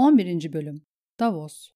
11. Bölüm Davos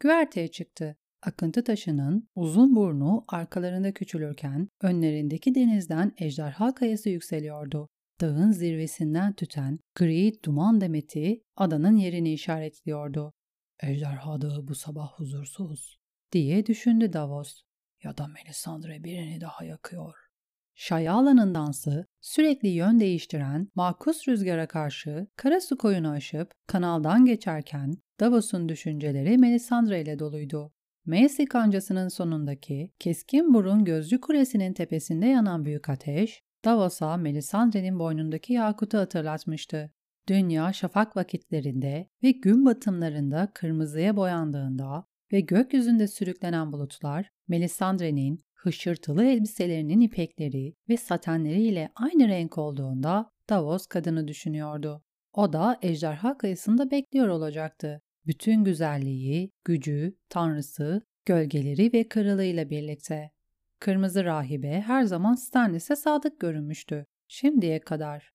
Güverteye çıktı. Akıntı taşının uzun burnu arkalarında küçülürken önlerindeki denizden ejderha kayası yükseliyordu. Dağın zirvesinden tüten gri duman demeti adanın yerini işaretliyordu. Ejderha dağı bu sabah huzursuz diye düşündü Davos. Ya da Melisandre birini daha yakıyor. Şayalan'ın dansı sürekli yön değiştiren makus rüzgara karşı kara su koyunu aşıp kanaldan geçerken Davos'un düşünceleri Melisandre ile doluydu. Macy kancasının sonundaki keskin burun gözcü kulesinin tepesinde yanan büyük ateş, Davos'a Melisandre'nin boynundaki yakutu hatırlatmıştı. Dünya şafak vakitlerinde ve gün batımlarında kırmızıya boyandığında ve gökyüzünde sürüklenen bulutlar Melisandre'nin hışırtılı elbiselerinin ipekleri ve satenleriyle aynı renk olduğunda Davos kadını düşünüyordu. O da ejderha kıyısında bekliyor olacaktı. Bütün güzelliği, gücü, tanrısı, gölgeleri ve kralıyla birlikte. Kırmızı rahibe her zaman Stannis'e sadık görünmüştü. Şimdiye kadar.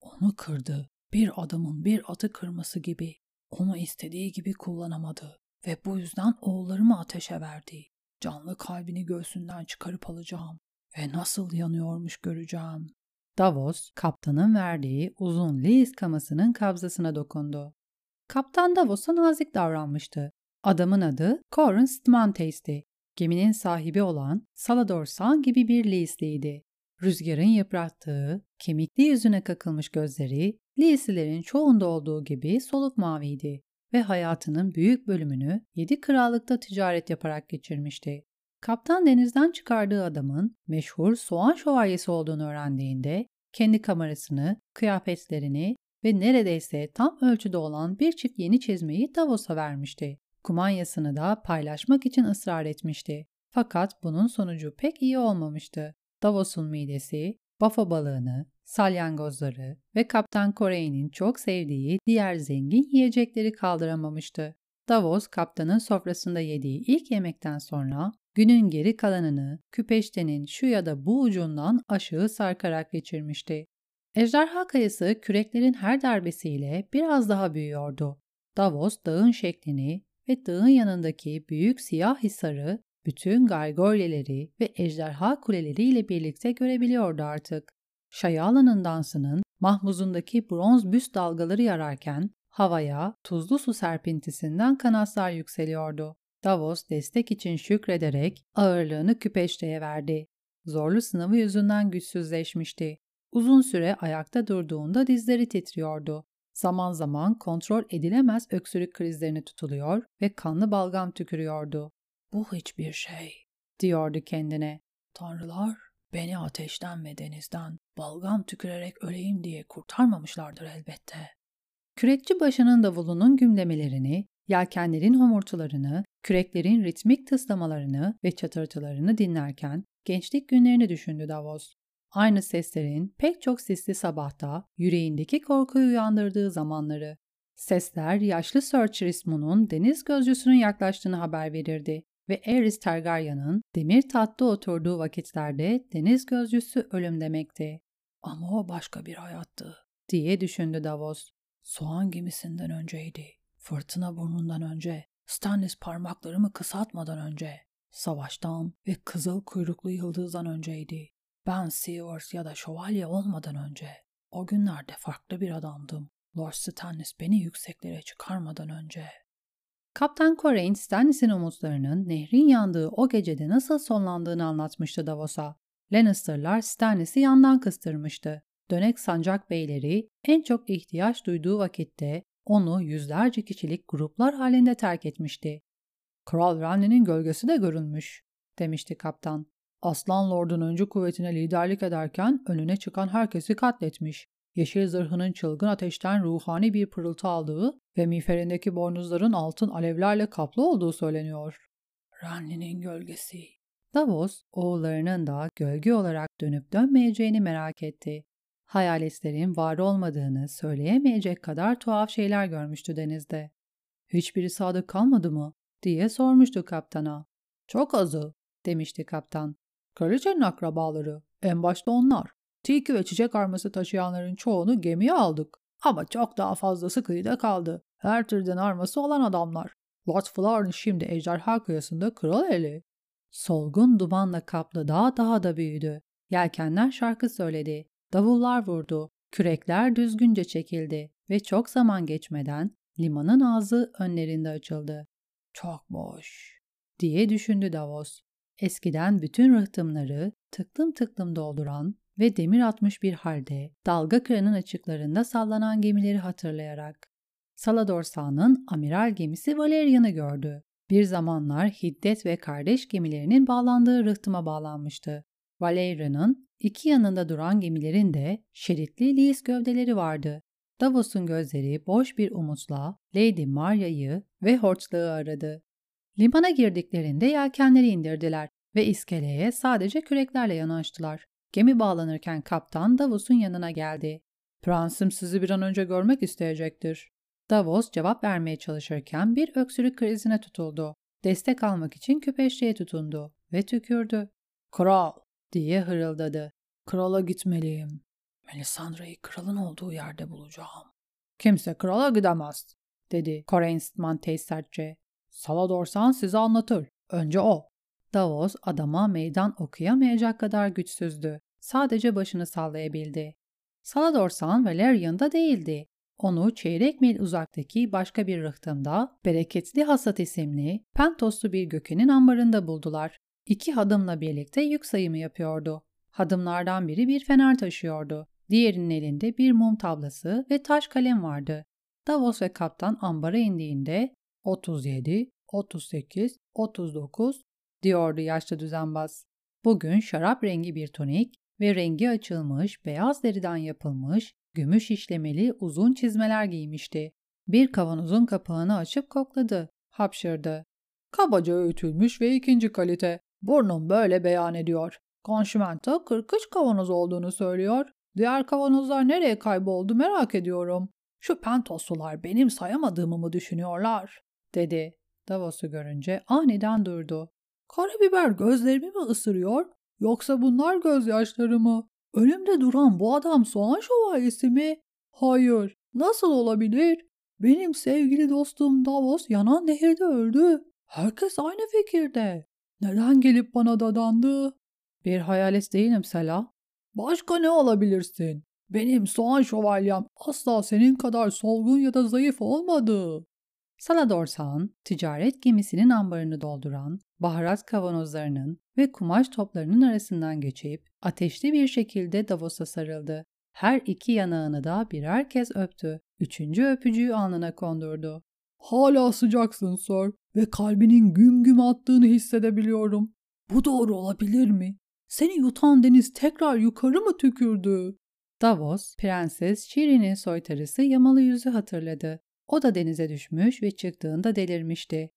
Onu kırdı. Bir adamın bir atı kırması gibi. Onu istediği gibi kullanamadı ve bu yüzden oğullarımı ateşe verdi. Canlı kalbini göğsünden çıkarıp alacağım ve nasıl yanıyormuş göreceğim. Davos, kaptanın verdiği uzun lis kamasının kabzasına dokundu. Kaptan Davos'a nazik davranmıştı. Adamın adı Corin Stmantes'ti. Geminin sahibi olan Salador San gibi bir Lee'sliydi. Rüzgarın yıprattığı, kemikli yüzüne kakılmış gözleri, Lee'slilerin çoğunda olduğu gibi soluk maviydi ve hayatının büyük bölümünü yedi krallıkta ticaret yaparak geçirmişti. Kaptan denizden çıkardığı adamın meşhur soğan şövalyesi olduğunu öğrendiğinde kendi kamerasını, kıyafetlerini ve neredeyse tam ölçüde olan bir çift yeni çizmeyi Davos'a vermişti. Kumanyasını da paylaşmak için ısrar etmişti. Fakat bunun sonucu pek iyi olmamıştı. Davos'un midesi, bafo balığını, salyangozları ve Kaptan Corey'nin çok sevdiği diğer zengin yiyecekleri kaldıramamıştı. Davos kaptanın sofrasında yediği ilk yemekten sonra günün geri kalanını küpeştenin şu ya da bu ucundan aşağı sarkarak geçirmişti. Ejderha kayası küreklerin her darbesiyle biraz daha büyüyordu. Davos dağın şeklini ve dağın yanındaki büyük siyah hisarı bütün gargolyeleri ve ejderha kuleleriyle birlikte görebiliyordu artık. Şayala'nın dansının mahmuzundaki bronz büst dalgaları yararken havaya tuzlu su serpintisinden kanatlar yükseliyordu. Davos destek için şükrederek ağırlığını küpeşteye verdi. Zorlu sınavı yüzünden güçsüzleşmişti. Uzun süre ayakta durduğunda dizleri titriyordu. Zaman zaman kontrol edilemez öksürük krizlerini tutuluyor ve kanlı balgam tükürüyordu. Bu hiçbir şey, diyordu kendine. Tanrılar beni ateşten ve denizden balgam tükürerek öleyim diye kurtarmamışlardır elbette. Kürekçi başının davulunun gümlemelerini, yelkenlerin homurtularını, küreklerin ritmik tıslamalarını ve çatırtılarını dinlerken gençlik günlerini düşündü Davos. Aynı seslerin pek çok sisli sabahta yüreğindeki korkuyu uyandırdığı zamanları. Sesler yaşlı Sir Trismu'nun deniz gözcüsünün yaklaştığını haber verirdi ve Aerys Targaryen'ın demir tahtta oturduğu vakitlerde deniz gözcüsü ölüm demekti. Ama o başka bir hayattı diye düşündü Davos. Soğan gemisinden önceydi. Fırtına burnundan önce. Stannis parmaklarımı kısaltmadan önce. Savaştan ve kızıl kuyruklu yıldızdan önceydi. Ben Seaworth ya da şövalye olmadan önce. O günlerde farklı bir adamdım. Lord Stannis beni yükseklere çıkarmadan önce. Kaptan Corraine Stannis'in umutlarının nehrin yandığı o gecede nasıl sonlandığını anlatmıştı Davos'a. Lannister'lar Stannis'i yandan kıstırmıştı. Dönek sancak beyleri en çok ihtiyaç duyduğu vakitte onu yüzlerce kişilik gruplar halinde terk etmişti. Kral Renly'nin gölgesi de görülmüş, demişti kaptan. Aslan Lord'un öncü kuvvetine liderlik ederken önüne çıkan herkesi katletmiş. Yeşil zırhının çılgın ateşten ruhani bir pırıltı aldığı ve miğferindeki bornuzların altın alevlerle kaplı olduğu söyleniyor. Renly'nin gölgesi. Davos, oğullarının da gölge olarak dönüp dönmeyeceğini merak etti. Hayaletlerin var olmadığını söyleyemeyecek kadar tuhaf şeyler görmüştü denizde. Hiçbiri sadık kalmadı mı? diye sormuştu kaptana. Çok azı, demişti kaptan. Kraliçenin akrabaları, en başta onlar. Tilki ve çiçek arması taşıyanların çoğunu gemiye aldık. Ama çok daha fazlası kıyıda kaldı. Her türden arması olan adamlar. Lord Florence şimdi ejderha kıyasında kral eli. Solgun dumanla kaplı dağ daha da büyüdü. Yelkenler şarkı söyledi. Davullar vurdu. Kürekler düzgünce çekildi ve çok zaman geçmeden limanın ağzı önlerinde açıldı. Çok boş diye düşündü Davos. Eskiden bütün rıhtımları tıklım tıklım dolduran ve demir atmış bir halde dalga kıranın açıklarında sallanan gemileri hatırlayarak. Saladorsan'ın amiral gemisi Valerian'ı gördü. Bir zamanlar Hiddet ve kardeş gemilerinin bağlandığı rıhtıma bağlanmıştı. Valerian'ın iki yanında duran gemilerin de şeritli lis gövdeleri vardı. Davos'un gözleri boş bir umutla Lady Maria'yı ve Horçlağı aradı. Limana girdiklerinde yelkenleri indirdiler ve iskeleye sadece küreklerle yanaştılar. Gemi bağlanırken kaptan Davos'un yanına geldi. Prensim sizi bir an önce görmek isteyecektir. Davos cevap vermeye çalışırken bir öksürük krizine tutuldu. Destek almak için küpeşliğe tutundu ve tükürdü. Kral diye hırıldadı. Krala gitmeliyim. Melisandre'yi kralın olduğu yerde bulacağım. Kimse krala gidemez, dedi Korensman tesisatçı. Saladorsan size anlatır. Önce o. Davos adama meydan okuyamayacak kadar güçsüzdü. Sadece başını sallayabildi. Saladorsan Valerian'da değildi. Onu çeyrek mil uzaktaki başka bir rıhtımda bereketli hasat isimli pentoslu bir gökenin ambarında buldular. İki hadımla birlikte yük sayımı yapıyordu. Hadımlardan biri bir fener taşıyordu. Diğerinin elinde bir mum tablası ve taş kalem vardı. Davos ve kaptan ambara indiğinde 37, 38, 39 diyordu yaşlı düzenbaz. Bugün şarap rengi bir tonik ve rengi açılmış beyaz deriden yapılmış gümüş işlemeli uzun çizmeler giymişti. Bir kavanozun kapağını açıp kokladı. Hapşırdı. Kabaca öğütülmüş ve ikinci kalite. Burnum böyle beyan ediyor. Konşimento 43 kavanoz olduğunu söylüyor. Diğer kavanozlar nereye kayboldu merak ediyorum. Şu pentoslular benim sayamadığımı mı düşünüyorlar? dedi. Davos'u görünce aniden durdu. Karabiber gözlerimi mi ısırıyor? Yoksa bunlar gözyaşları mı? Önümde duran bu adam soğan şövalyesi mi? Hayır. Nasıl olabilir? Benim sevgili dostum Davos yanan nehirde öldü. Herkes aynı fikirde. Neden gelip bana dadandı? Bir hayalet değilim Sela. Başka ne olabilirsin? Benim soğan şövalyem asla senin kadar solgun ya da zayıf olmadı. Saladorsan, ticaret gemisinin ambarını dolduran, baharat kavanozlarının ve kumaş toplarının arasından geçip ateşli bir şekilde Davos'a sarıldı. Her iki yanağını da birer kez öptü. Üçüncü öpücüğü alnına kondurdu. Hala sıcaksın Sir ve kalbinin güm güm attığını hissedebiliyorum. Bu doğru olabilir mi? Seni yutan deniz tekrar yukarı mı tükürdü? Davos, Prenses Şirin'in soytarısı yamalı yüzü hatırladı. O da denize düşmüş ve çıktığında delirmişti.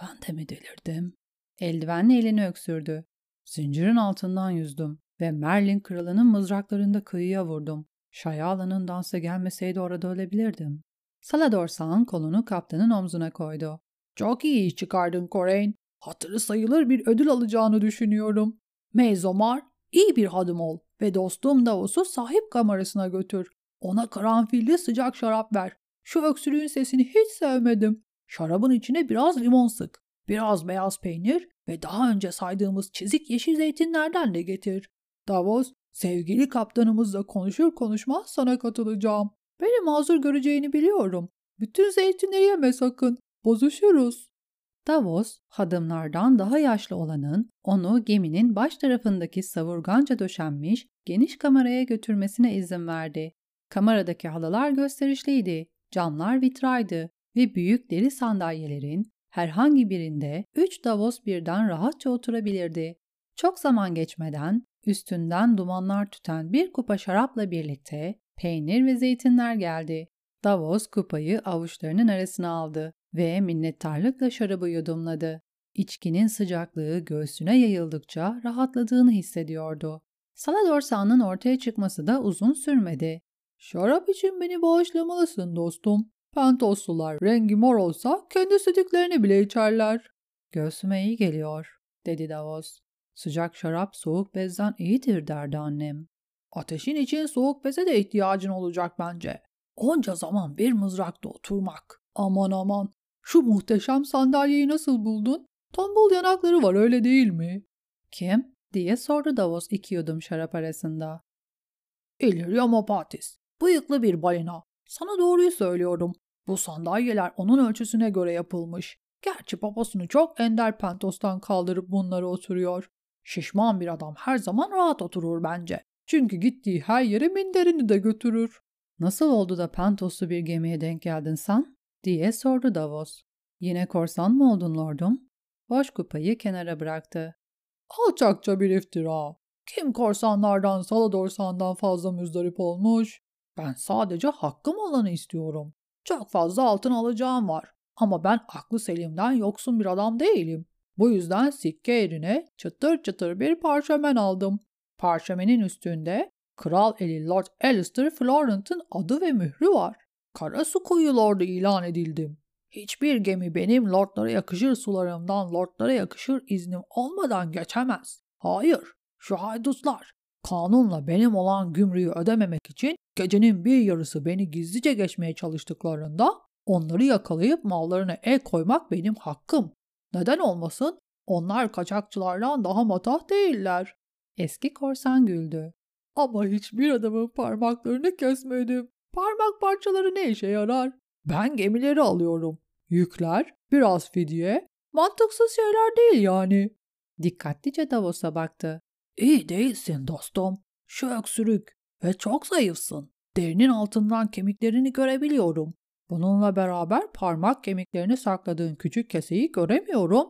Ben de mi delirdim? Eldivenle elini öksürdü. Zincirin altından yüzdüm ve Merlin kralının mızraklarında kıyıya vurdum. Şayala'nın dansa gelmeseydi orada ölebilirdim. Saladorsan kolunu kaptanın omzuna koydu. Çok iyi iş çıkardın Koreyn. Hatırı sayılır bir ödül alacağını düşünüyorum. Mezomar, iyi bir hadım ol ve dostum Davos'u sahip kamerasına götür. Ona karanfilli sıcak şarap ver. Şu öksürüğün sesini hiç sevmedim. Şarabın içine biraz limon sık. Biraz beyaz peynir ve daha önce saydığımız çizik yeşil zeytinlerden de getir. Davos, sevgili kaptanımızla konuşur konuşmaz sana katılacağım. Beni mazur göreceğini biliyorum. Bütün zeytinleri yeme sakın. Bozuşuruz. Davos, hadımlardan daha yaşlı olanın onu geminin baş tarafındaki savurganca döşenmiş geniş kameraya götürmesine izin verdi. Kameradaki halılar gösterişliydi, camlar vitraydı ve büyük deri sandalyelerin herhangi birinde üç Davos birden rahatça oturabilirdi. Çok zaman geçmeden üstünden dumanlar tüten bir kupa şarapla birlikte peynir ve zeytinler geldi. Davos kupayı avuçlarının arasına aldı ve minnettarlıkla şarabı yudumladı. İçkinin sıcaklığı göğsüne yayıldıkça rahatladığını hissediyordu. Saladorsan'ın ortaya çıkması da uzun sürmedi. Şarap için beni bağışlamalısın dostum. Pentoslular rengi mor olsa kendi sütüklerini bile içerler. Göğsüme iyi geliyor, dedi Davos. Sıcak şarap soğuk bezden iyidir derdi annem. Ateşin için soğuk beze de ihtiyacın olacak bence. Onca zaman bir mızrakta oturmak, Aman aman, şu muhteşem sandalyeyi nasıl buldun? Tombul yanakları var öyle değil mi? Kim? diye sordu Davos iki yudum şarap arasında. Illyria Mopatis, bıyıklı bir balina. Sana doğruyu söylüyorum. Bu sandalyeler onun ölçüsüne göre yapılmış. Gerçi babasını çok ender pentostan kaldırıp bunları oturuyor. Şişman bir adam her zaman rahat oturur bence. Çünkü gittiği her yere minderini de götürür. Nasıl oldu da pentoslu bir gemiye denk geldin sen? diye sordu Davos. Yine korsan mı oldun lordum? Boş kupayı kenara bıraktı. Alçakça bir iftira. Kim korsanlardan Saladorsan'dan fazla müzdarip olmuş? Ben sadece hakkım olanı istiyorum. Çok fazla altın alacağım var. Ama ben aklı selimden yoksun bir adam değilim. Bu yüzden sikke yerine çıtır çıtır bir parşömen aldım. Parşömenin üstünde Kral Eli Lord Alistair Florent'ın adı ve mührü var. Karasu koyu lordu ilan edildim. Hiçbir gemi benim lordlara yakışır sularımdan lordlara yakışır iznim olmadan geçemez. Hayır, şu haydutlar kanunla benim olan gümrüğü ödememek için gecenin bir yarısı beni gizlice geçmeye çalıştıklarında onları yakalayıp mallarına el koymak benim hakkım. Neden olmasın? Onlar kaçakçılardan daha matah değiller. Eski korsan güldü. Ama hiçbir adamın parmaklarını kesmedim. Parmak parçaları ne işe yarar? Ben gemileri alıyorum. Yükler, biraz fidye, mantıksız şeyler değil yani. Dikkatlice Davos'a baktı. İyi değilsin dostum. Şu öksürük ve çok zayıfsın. Derinin altından kemiklerini görebiliyorum. Bununla beraber parmak kemiklerini sakladığın küçük keseyi göremiyorum.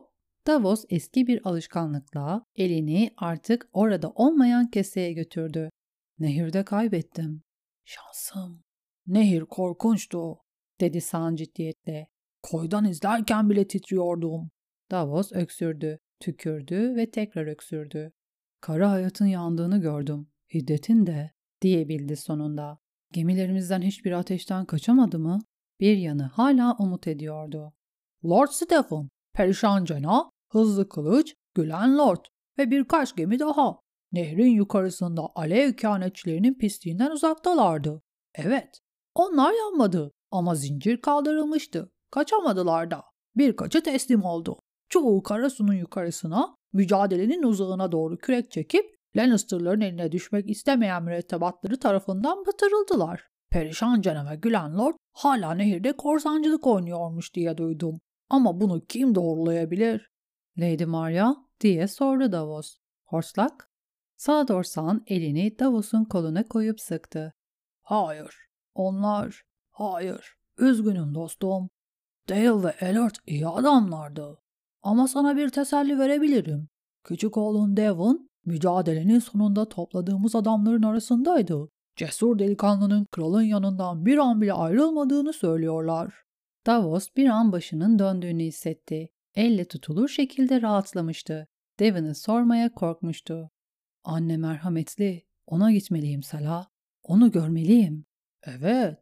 Davos eski bir alışkanlıkla elini artık orada olmayan keseye götürdü. Nehirde kaybettim. Şansım. Nehir korkunçtu, dedi San ciddiyetle. Koydan izlerken bile titriyordum. Davos öksürdü, tükürdü ve tekrar öksürdü. Kara hayatın yandığını gördüm. Hiddetin de, diyebildi sonunda. Gemilerimizden hiçbir ateşten kaçamadı mı? Bir yanı hala umut ediyordu. Lord Stephen, Perişan Cena, Hızlı Kılıç, Gülen Lord ve birkaç gemi daha. Nehrin yukarısında alev kehanetçilerinin pisliğinden uzaktalardı. Evet, onlar yanmadı ama zincir kaldırılmıştı. Kaçamadılar da. Birkaçı teslim oldu. Çoğu Karasu'nun yukarısına, mücadelenin uzağına doğru kürek çekip Lannister'ların eline düşmek istemeyen mürettebatları tarafından batırıldılar. Perişan Cana Gülen Lord hala nehirde korsancılık oynuyormuş diye duydum. Ama bunu kim doğrulayabilir? Lady Maria diye sordu Davos. Horslak? Saladorsan elini Davos'un koluna koyup sıktı. Hayır, onlar, hayır, üzgünüm dostum. Dale ve Elert iyi adamlardı. Ama sana bir teselli verebilirim. Küçük oğlun Devon, mücadelenin sonunda topladığımız adamların arasındaydı. Cesur delikanlının kralın yanından bir an bile ayrılmadığını söylüyorlar. Davos bir an başının döndüğünü hissetti. Elle tutulur şekilde rahatlamıştı. Devon'ı sormaya korkmuştu. Anne merhametli, ona gitmeliyim Sala. Onu görmeliyim. Evet,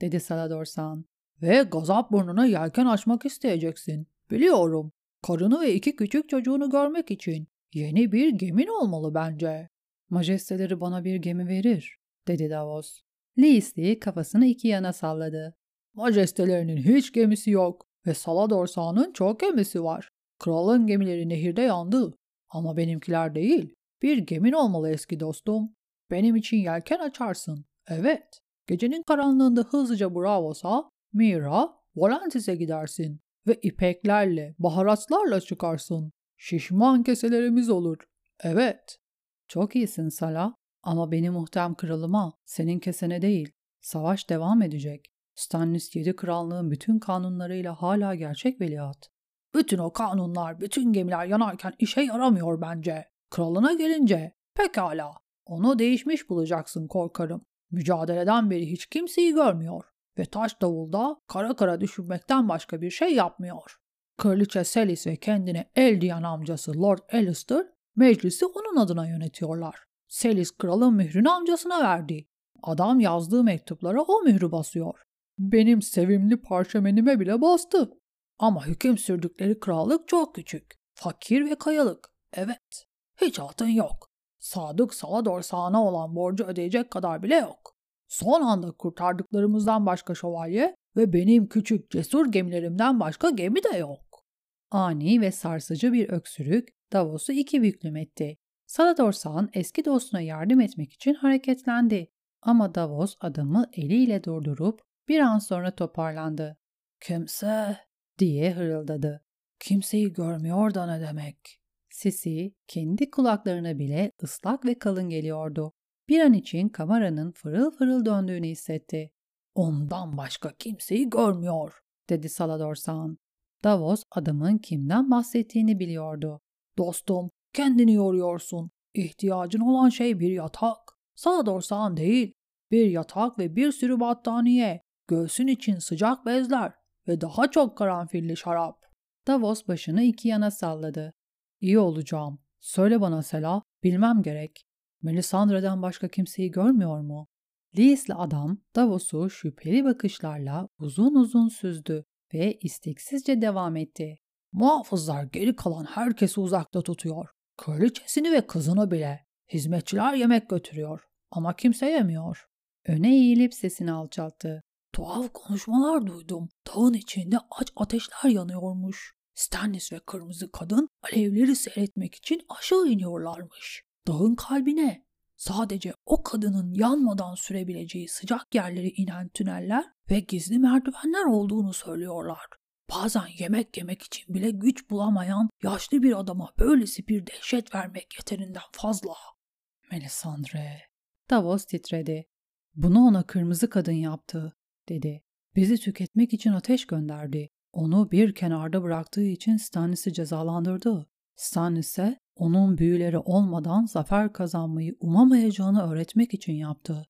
dedi Saladorsan. Ve gazap burnuna yelken açmak isteyeceksin. Biliyorum. Karını ve iki küçük çocuğunu görmek için. Yeni bir gemin olmalı bence. Majesteleri bana bir gemi verir, dedi Davos. Leasley kafasını iki yana salladı. Majestelerinin hiç gemisi yok ve Saladorsan'ın çok gemisi var. Kralın gemileri nehirde yandı ama benimkiler değil. Bir gemin olmalı eski dostum. Benim için yelken açarsın. Evet. Gecenin karanlığında hızlıca Bravos'a, Mira, Volantis'e gidersin ve ipeklerle, baharatlarla çıkarsın. Şişman keselerimiz olur. Evet. Çok iyisin Sala ama benim muhtem kralıma, senin kesene değil. Savaş devam edecek. Stannis yedi krallığın bütün kanunlarıyla hala gerçek veliaht. Bütün o kanunlar, bütün gemiler yanarken işe yaramıyor bence. Kralına gelince pekala. Onu değişmiş bulacaksın korkarım. Mücadeleden beri hiç kimseyi görmüyor ve taş davulda kara kara düşünmekten başka bir şey yapmıyor. Kraliçe Selis ve kendine el diyen amcası Lord Alistair meclisi onun adına yönetiyorlar. Selis kralın mührünü amcasına verdi. Adam yazdığı mektuplara o mührü basıyor. Benim sevimli parşömenime bile bastı. Ama hüküm sürdükleri krallık çok küçük. Fakir ve kayalık. Evet. Hiç altın yok. Sadık Salador sağına olan borcu ödeyecek kadar bile yok. Son anda kurtardıklarımızdan başka şövalye ve benim küçük cesur gemilerimden başka gemi de yok. Ani ve sarsıcı bir öksürük Davos'u iki büklüm etti. Saladorsan eski dostuna yardım etmek için hareketlendi. Ama Davos adamı eliyle durdurup bir an sonra toparlandı. Kimse diye hırıldadı. Kimseyi görmüyor da ne demek? Sisi kendi kulaklarına bile ıslak ve kalın geliyordu. Bir an için kameranın fırıl fırıl döndüğünü hissetti. Ondan başka kimseyi görmüyor, dedi Saladorsan. Davos adamın kimden bahsettiğini biliyordu. Dostum, kendini yoruyorsun. İhtiyacın olan şey bir yatak. Saladorsan değil. Bir yatak ve bir sürü battaniye. Göğsün için sıcak bezler ve daha çok karanfilli şarap. Davos başını iki yana salladı. İyi olacağım. Söyle bana Sela, bilmem gerek. Melisandre'den başka kimseyi görmüyor mu? Lees'li adam Davos'u şüpheli bakışlarla uzun uzun süzdü ve isteksizce devam etti. Muhafızlar geri kalan herkesi uzakta tutuyor. Kraliçesini ve kızını bile. Hizmetçiler yemek götürüyor ama kimse yemiyor. Öne eğilip sesini alçalttı. Tuhaf konuşmalar duydum. Dağın içinde aç ateşler yanıyormuş. Stannis ve kırmızı kadın alevleri seyretmek için aşağı iniyorlarmış. Dağın kalbine sadece o kadının yanmadan sürebileceği sıcak yerlere inen tüneller ve gizli merdivenler olduğunu söylüyorlar. Bazen yemek yemek için bile güç bulamayan yaşlı bir adama böylesi bir dehşet vermek yeterinden fazla. Melisandre. Davos titredi. Bunu ona kırmızı kadın yaptı, dedi. Bizi tüketmek için ateş gönderdi. Onu bir kenarda bıraktığı için Stannis'i cezalandırdı. Stannis ise onun büyüleri olmadan zafer kazanmayı umamayacağını öğretmek için yaptı.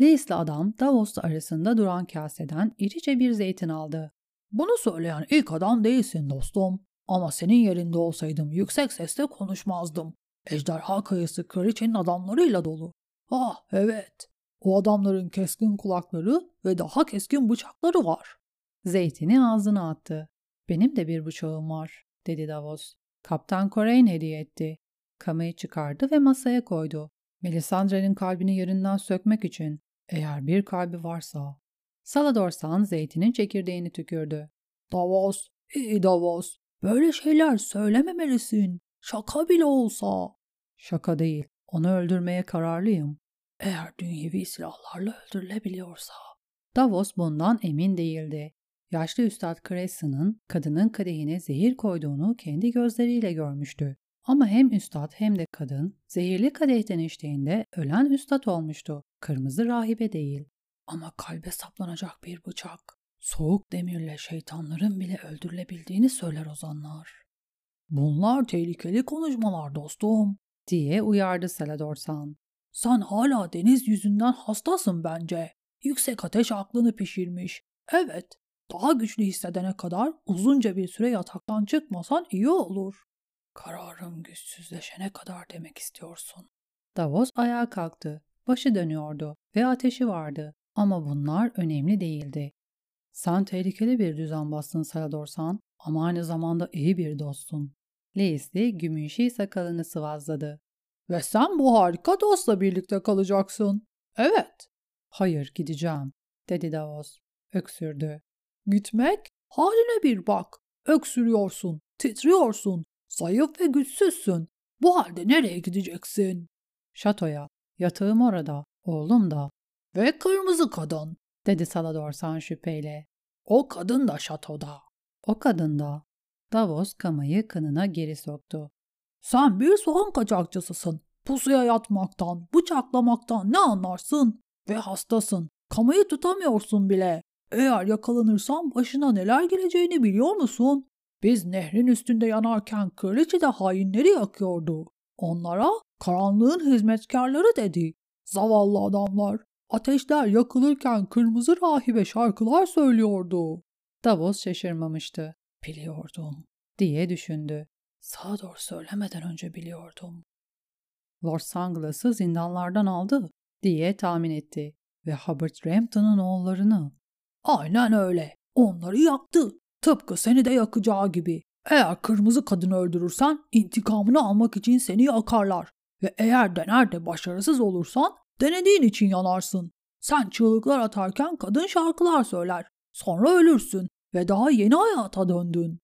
Leis'le adam Davos'la arasında duran kaseden irice bir zeytin aldı. Bunu söyleyen ilk adam değilsin dostum. Ama senin yerinde olsaydım yüksek sesle konuşmazdım. Ejderha kayası kraliçenin adamlarıyla dolu. Ah evet. O adamların keskin kulakları ve daha keskin bıçakları var. Zeytini ağzına attı. Benim de bir bıçağım var, dedi Davos. Kaptan Corain hediye etti. Kamayı çıkardı ve masaya koydu. Melisandre'nin kalbini yerinden sökmek için. Eğer bir kalbi varsa. Saladorsan zeytinin çekirdeğini tükürdü. Davos, iyi Davos. Böyle şeyler söylememelisin. Şaka bile olsa. Şaka değil. Onu öldürmeye kararlıyım. Eğer dünyevi silahlarla öldürülebiliyorsa. Davos bundan emin değildi. Yaşlı Üstad Crescen'ın kadının kadehine zehir koyduğunu kendi gözleriyle görmüştü. Ama hem üstad hem de kadın zehirli kadehten içtiğinde ölen üstad olmuştu. Kırmızı rahibe değil. Ama kalbe saplanacak bir bıçak. Soğuk demirle şeytanların bile öldürülebildiğini söyler ozanlar. Bunlar tehlikeli konuşmalar dostum, diye uyardı Saladorsan. Sen hala deniz yüzünden hastasın bence. Yüksek ateş aklını pişirmiş. Evet, daha güçlü hissedene kadar uzunca bir süre yataktan çıkmasan iyi olur. Kararım güçsüzleşene kadar demek istiyorsun. Davos ayağa kalktı. Başı dönüyordu ve ateşi vardı. Ama bunlar önemli değildi. Sen tehlikeli bir düzenbazsın Saladorsan ama aynı zamanda iyi bir dostsun. Leisli gümüşü sakalını sıvazladı. Ve sen bu harika dostla birlikte kalacaksın. Evet. Hayır gideceğim, dedi Davos. Öksürdü. Gitmek? Haline bir bak. Öksürüyorsun, titriyorsun, zayıf ve güçsüzsün. Bu halde nereye gideceksin? Şatoya. Yatağım orada. Oğlum da. Ve kırmızı kadın, dedi Saladorsan şüpheyle. O kadın da şatoda. O kadın da. Davos kamayı kanına geri soktu. Sen bir soğan kaçakçısısın. Pusuya yatmaktan, bıçaklamaktan ne anlarsın? Ve hastasın. Kamayı tutamıyorsun bile. Eğer yakalanırsan başına neler geleceğini biliyor musun? Biz nehrin üstünde yanarken kraliçe de hainleri yakıyordu. Onlara karanlığın hizmetkarları dedi. Zavallı adamlar. Ateşler yakılırken kırmızı rahibe şarkılar söylüyordu. Davos şaşırmamıştı. Biliyordum diye düşündü. Sağa doğru söylemeden önce biliyordum. Lord Sunglass'ı zindanlardan aldı diye tahmin etti ve Hubbard Rampton'un oğullarını. Aynen öyle. Onları yaktı. Tıpkı seni de yakacağı gibi. Eğer kırmızı kadını öldürürsen intikamını almak için seni yakarlar. Ve eğer dener de başarısız olursan denediğin için yanarsın. Sen çığlıklar atarken kadın şarkılar söyler. Sonra ölürsün ve daha yeni hayata döndün.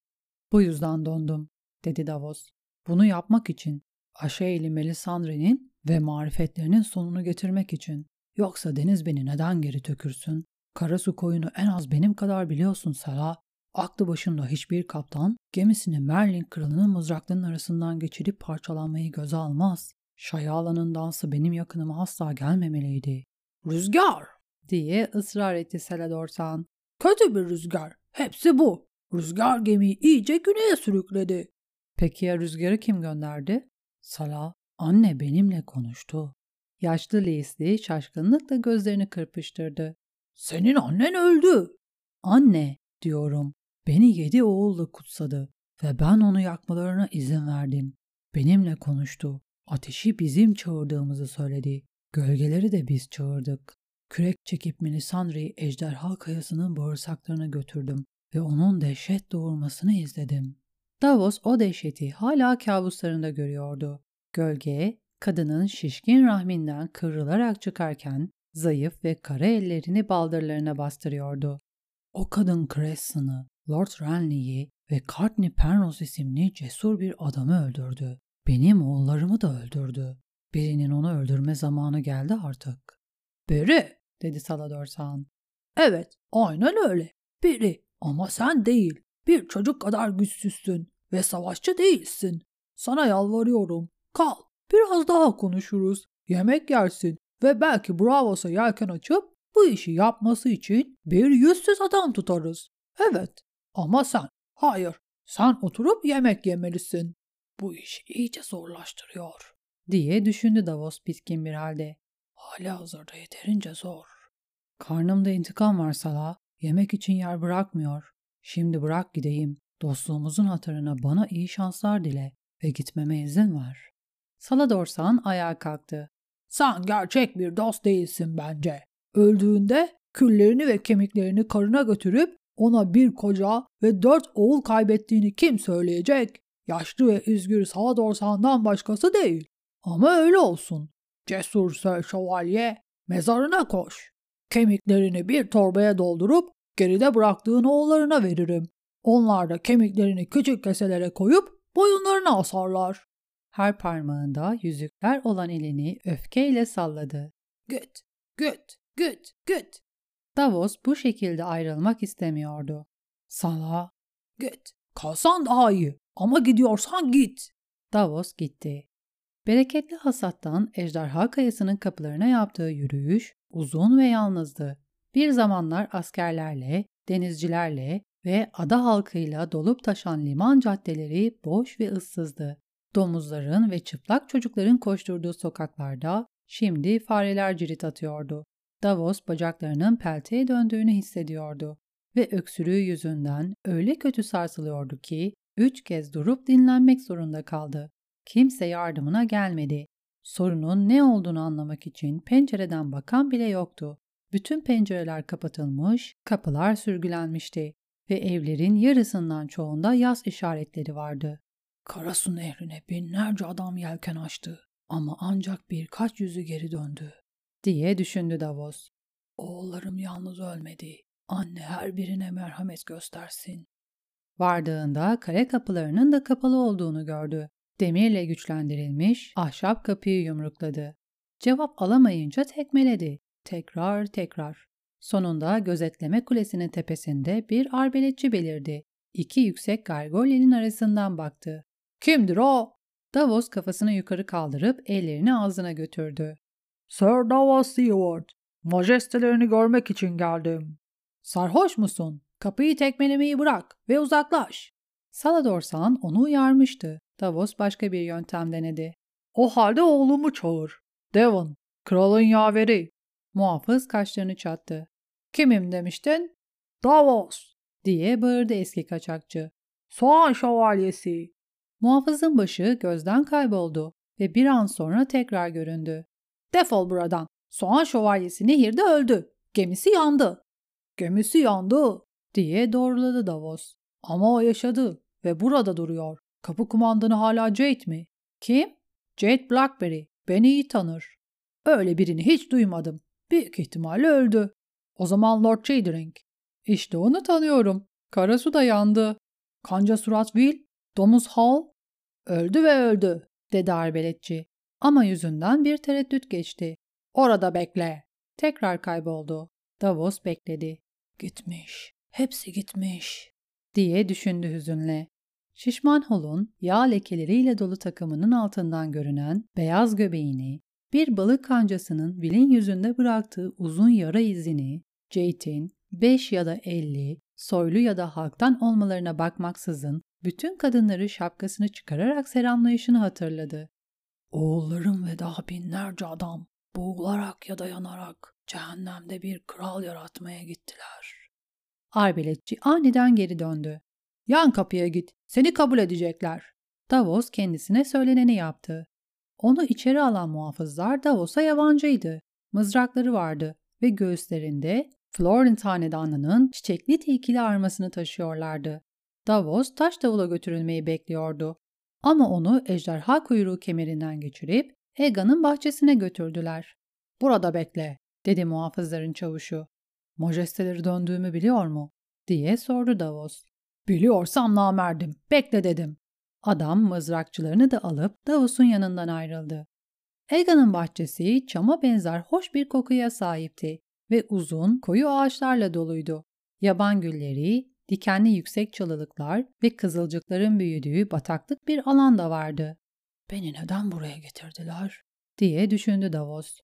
Bu yüzden döndüm, dedi Davos. Bunu yapmak için, Aşeili Melisandre'nin ve marifetlerinin sonunu getirmek için. Yoksa deniz beni neden geri tökürsün? Karasu koyunu en az benim kadar biliyorsun Sela. Aklı başında hiçbir kaptan gemisini Merlin kralının mızraklarının arasından geçirip parçalanmayı göze almaz. Şayalanın dansı benim yakınıma asla gelmemeliydi. Rüzgar! diye ısrar etti Seladorsan. Kötü bir rüzgar. Hepsi bu. Rüzgar gemiyi iyice güneye sürükledi. Peki ya rüzgarı kim gönderdi? Sala, anne benimle konuştu. Yaşlı Leasley şaşkınlıkla gözlerini kırpıştırdı. Senin annen öldü. Anne, diyorum. Beni yedi oğulla kutsadı ve ben onu yakmalarına izin verdim. Benimle konuştu. Ateşi bizim çağırdığımızı söyledi. Gölgeleri de biz çağırdık. Kürek çekip Melisandre'yi ejderha kayasının bağırsaklarına götürdüm ve onun dehşet doğurmasını izledim. Davos o dehşeti hala kabuslarında görüyordu. Gölge, kadının şişkin rahminden kıvrılarak çıkarken zayıf ve kara ellerini baldırlarına bastırıyordu. O kadın Creston'ı, Lord Renly'yi ve Courtney Penrose isimli cesur bir adamı öldürdü. Benim oğullarımı da öldürdü. Birinin onu öldürme zamanı geldi artık. Biri, dedi Salador Sağan. Evet, aynen öyle. Biri ama sen değil. Bir çocuk kadar güçsüzsün ve savaşçı değilsin. Sana yalvarıyorum. Kal. Biraz daha konuşuruz. Yemek yersin ve belki Bravos'a yelken açıp bu işi yapması için bir yüzsüz adam tutarız. Evet ama sen, hayır, sen oturup yemek yemelisin. Bu işi iyice zorlaştırıyor. Diye düşündü Davos bitkin bir halde. Hala hazırda yeterince zor. Karnımda intikam var Sala. Yemek için yer bırakmıyor. Şimdi bırak gideyim. Dostluğumuzun hatırına bana iyi şanslar dile ve gitmeme izin ver. Saladorsan ayağa kalktı. Sen gerçek bir dost değilsin bence. Öldüğünde küllerini ve kemiklerini karına götürüp ona bir koca ve dört oğul kaybettiğini kim söyleyecek? Yaşlı ve üzgür Saladorsan'dan başkası değil. Ama öyle olsun. Cesur Sir Şövalye, mezarına koş. Kemiklerini bir torbaya doldurup geride bıraktığın oğullarına veririm. Onlar da kemiklerini küçük keselere koyup boyunlarına asarlar. Her parmağında yüzükler olan elini öfkeyle salladı. Güt, güt, güt, güt. Davos bu şekilde ayrılmak istemiyordu. Sana, git, kalsan daha iyi ama gidiyorsan git. Davos gitti. Bereketli hasattan ejderha kayasının kapılarına yaptığı yürüyüş uzun ve yalnızdı. Bir zamanlar askerlerle, denizcilerle ve ada halkıyla dolup taşan liman caddeleri boş ve ıssızdı. Domuzların ve çıplak çocukların koşturduğu sokaklarda şimdi fareler cirit atıyordu. Davos bacaklarının pelteye döndüğünü hissediyordu ve öksürüğü yüzünden öyle kötü sarsılıyordu ki üç kez durup dinlenmek zorunda kaldı. Kimse yardımına gelmedi. Sorunun ne olduğunu anlamak için pencereden bakan bile yoktu. Bütün pencereler kapatılmış, kapılar sürgülenmişti ve evlerin yarısından çoğunda yaz işaretleri vardı. Karasu nehrine binlerce adam yelken açtı ama ancak birkaç yüzü geri döndü diye düşündü Davos. Oğullarım yalnız ölmedi. Anne her birine merhamet göstersin. Vardığında kare kapılarının da kapalı olduğunu gördü. Demirle güçlendirilmiş ahşap kapıyı yumrukladı. Cevap alamayınca tekmeledi. Tekrar tekrar. Sonunda gözetleme kulesinin tepesinde bir arbeletçi belirdi. İki yüksek gargolyenin arasından baktı. Kimdir o? Davos kafasını yukarı kaldırıp ellerini ağzına götürdü. Sir Davos Seward, majestelerini görmek için geldim. Sarhoş musun? Kapıyı tekmelemeyi bırak ve uzaklaş. Saladorsan onu uyarmıştı. Davos başka bir yöntem denedi. O halde oğlumu çağır. Devon, kralın yaveri. Muhafız kaşlarını çattı. Kimim demiştin? Davos, diye bağırdı eski kaçakçı. Soğan şövalyesi. Muhafızın başı gözden kayboldu ve bir an sonra tekrar göründü. Defol buradan. Soğan şövalyesi nehirde öldü. Gemisi yandı. Gemisi yandı diye doğruladı Davos. Ama o yaşadı ve burada duruyor. Kapı kumandanı hala Jade mi? Kim? Jade Blackberry. Beni iyi tanır. Öyle birini hiç duymadım. Büyük ihtimalle öldü. O zaman Lord Chadering. İşte onu tanıyorum. Karasu da yandı. Kanca surat Will, domuz Hal, öldü ve öldü, dedi arbeletçi. Ama yüzünden bir tereddüt geçti. Orada bekle. Tekrar kayboldu. Davos bekledi. Gitmiş. Hepsi gitmiş. Diye düşündü hüzünle. Şişman Hol'un yağ lekeleriyle dolu takımının altından görünen beyaz göbeğini, bir balık kancasının Will'in yüzünde bıraktığı uzun yara izini, Jate'in 5 ya da 50, soylu ya da halktan olmalarına bakmaksızın bütün kadınları şapkasını çıkararak selamlayışını hatırladı. Oğullarım ve daha binlerce adam boğularak ya da yanarak cehennemde bir kral yaratmaya gittiler. Arbeletçi aniden geri döndü. Yan kapıya git, seni kabul edecekler. Davos kendisine söyleneni yaptı. Onu içeri alan muhafızlar Davos'a yabancıydı. Mızrakları vardı ve göğüslerinde Florent hanedanının çiçekli tilkili armasını taşıyorlardı. Davos taş davula götürülmeyi bekliyordu. Ama onu ejderha kuyruğu kemerinden geçirip Ega'nın bahçesine götürdüler. Burada bekle, dedi muhafızların çavuşu. Majesteleri döndüğümü biliyor mu? diye sordu Davos. Biliyorsam namerdim, bekle dedim. Adam mızrakçılarını da alıp Davos'un yanından ayrıldı. Ega'nın bahçesi çama benzer hoş bir kokuya sahipti ve uzun, koyu ağaçlarla doluydu. Yaban gülleri, dikenli yüksek çalılıklar ve kızılcıkların büyüdüğü bataklık bir alan da vardı. Beni neden buraya getirdiler? diye düşündü Davos.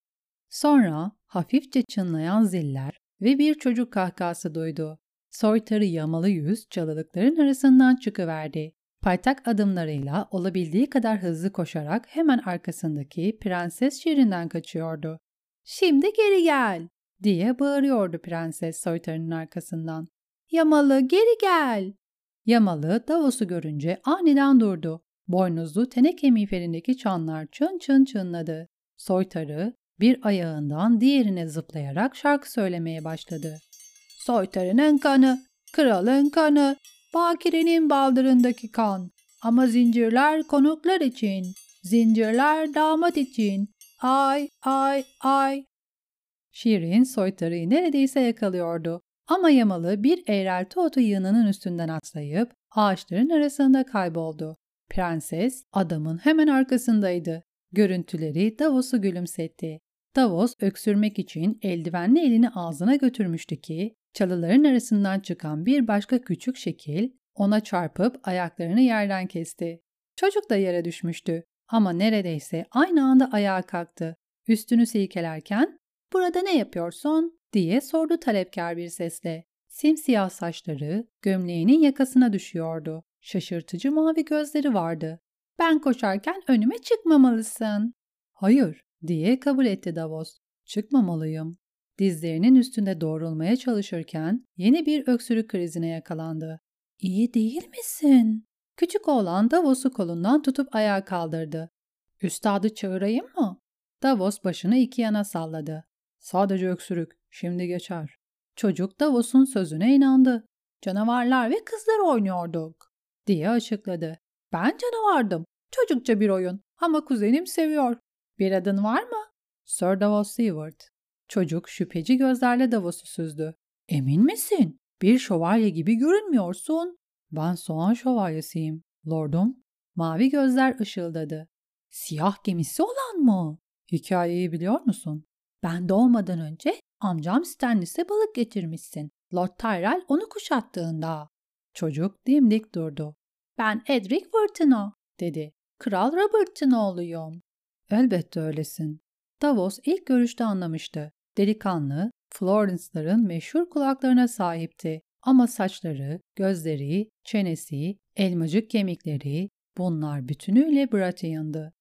Sonra hafifçe çınlayan ziller ve bir çocuk kahkası duydu. Soytarı yamalı yüz çalılıkların arasından çıkıverdi. Paytak adımlarıyla olabildiği kadar hızlı koşarak hemen arkasındaki Prenses Şirin'den kaçıyordu. ''Şimdi geri gel!'' diye bağırıyordu prenses soytarının arkasından. ''Yamalı geri gel!'' Yamalı Davos'u görünce aniden durdu. Boynuzlu teneke miğferindeki çanlar çın çın çınladı. Soytarı bir ayağından diğerine zıplayarak şarkı söylemeye başladı. Soytarının kanı, kralın kanı, bakirenin baldırındaki kan. Ama zincirler konuklar için, zincirler damat için. Ay, ay, ay. Şirin soytarıyı neredeyse yakalıyordu. Ama Yamalı bir eğrelti otu yığınının üstünden atlayıp ağaçların arasında kayboldu. Prenses adamın hemen arkasındaydı. Görüntüleri Davos'u gülümsetti. Davos öksürmek için eldivenli elini ağzına götürmüştü ki çalıların arasından çıkan bir başka küçük şekil ona çarpıp ayaklarını yerden kesti. Çocuk da yere düşmüştü ama neredeyse aynı anda ayağa kalktı. Üstünü silkelerken ''Burada ne yapıyorsun?'' Diye sordu talepkar bir sesle. Simsiyah saçları gömleğinin yakasına düşüyordu. Şaşırtıcı mavi gözleri vardı. Ben koşarken önüme çıkmamalısın. Hayır diye kabul etti Davos. Çıkmamalıyım. Dizlerinin üstünde doğrulmaya çalışırken yeni bir öksürük krizine yakalandı. İyi değil misin? Küçük oğlan Davos'u kolundan tutup ayağa kaldırdı. Üstadı çağırayım mı? Davos başını iki yana salladı. Sadece öksürük, şimdi geçer. Çocuk Davos'un sözüne inandı. Canavarlar ve kızlar oynuyorduk, diye açıkladı. Ben canavardım. Çocukça bir oyun ama kuzenim seviyor. Bir adın var mı? Sir Davos Seward. Çocuk şüpheci gözlerle Davos'u süzdü. Emin misin? Bir şövalye gibi görünmüyorsun. Ben soğan şövalyesiyim, lordum. Mavi gözler ışıldadı. Siyah gemisi olan mı? Hikayeyi biliyor musun? Ben doğmadan önce amcam Stannis'e balık getirmişsin. Lord Tyrell onu kuşattığında. Çocuk dimdik durdu. Ben Edric Wharton'a, dedi. Kral Robert'ın oğluyum. Elbette öylesin. Davos ilk görüşte anlamıştı. Delikanlı, Florence'ların meşhur kulaklarına sahipti. Ama saçları, gözleri, çenesi, elmacık kemikleri bunlar bütünüyle Baratheon'dı.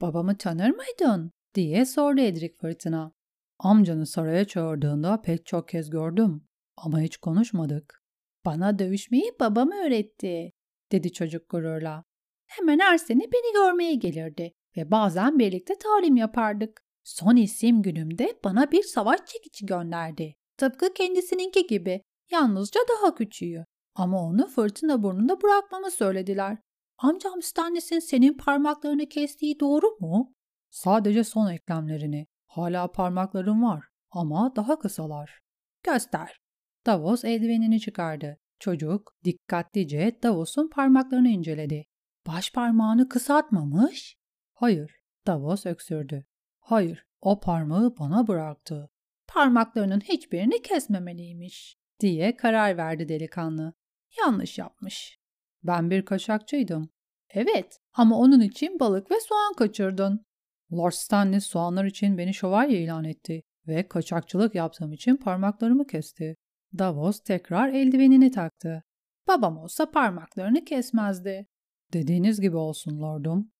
Babamı tanır mıydın? diye sordu Edric Fırtına. Amcanı saraya çağırdığında pek çok kez gördüm ama hiç konuşmadık. Bana dövüşmeyi babam öğretti, dedi çocuk gururla. Hemen her sene beni görmeye gelirdi ve bazen birlikte talim yapardık. Son isim günümde bana bir savaş çekici gönderdi. Tıpkı kendisininki gibi. Yalnızca daha küçüğü. Ama onu fırtına burnunda bırakmamı söylediler. Amcam Stannis'in senin parmaklarını kestiği doğru mu? Sadece son eklemlerini. Hala parmaklarım var ama daha kısalar. Göster. Davos eldivenini çıkardı. Çocuk dikkatlice Davos'un parmaklarını inceledi. Baş parmağını kısaltmamış? Hayır, Davos öksürdü. Hayır, o parmağı bana bıraktı. Parmaklarının hiçbirini kesmemeliymiş, diye karar verdi delikanlı. Yanlış yapmış. Ben bir kaçakçıydım. Evet, ama onun için balık ve soğan kaçırdın. Lord Stanley soğanlar için beni şövalye ilan etti ve kaçakçılık yaptığım için parmaklarımı kesti. Davos tekrar eldivenini taktı. Babam olsa parmaklarını kesmezdi. Dediğiniz gibi olsun lordum.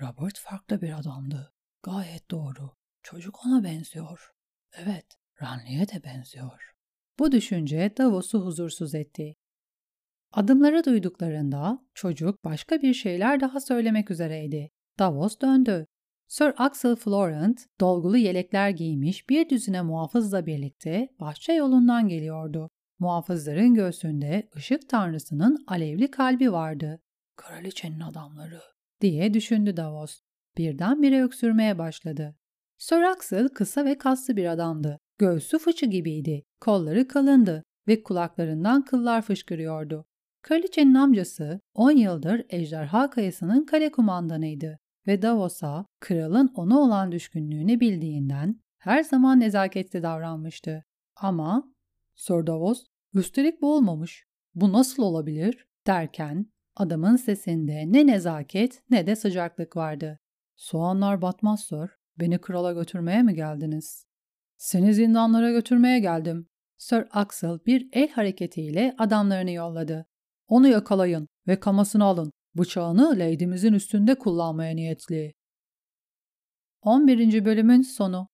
Robert farklı bir adamdı. Gayet doğru. Çocuk ona benziyor. Evet, Ranli'ye de benziyor. Bu düşünce Davos'u huzursuz etti. Adımları duyduklarında çocuk başka bir şeyler daha söylemek üzereydi. Davos döndü. Sir Axel Florent dolgulu yelekler giymiş bir düzine muhafızla birlikte bahçe yolundan geliyordu. Muhafızların göğsünde ışık tanrısının alevli kalbi vardı. Kraliçenin adamları diye düşündü Davos. Birdenbire öksürmeye başladı. Sir Axel kısa ve kaslı bir adamdı. Göğsü fıçı gibiydi. Kolları kalındı ve kulaklarından kıllar fışkırıyordu. Kraliçenin amcası 10 yıldır Ejderha Kayası'nın kale kumandanıydı ve Davos'a kralın ona olan düşkünlüğünü bildiğinden her zaman nezaketli davranmıştı. Ama Sir Davos, üstelik bu olmamış. Bu nasıl olabilir? derken adamın sesinde ne nezaket ne de sıcaklık vardı. Soğanlar batmaz Sir. Beni krala götürmeye mi geldiniz? Seni zindanlara götürmeye geldim. Sir Axel bir el hareketiyle adamlarını yolladı. Onu yakalayın ve kamasını alın. Bıçağını Lady'mizin üstünde kullanmaya niyetli. 11. bölümün sonu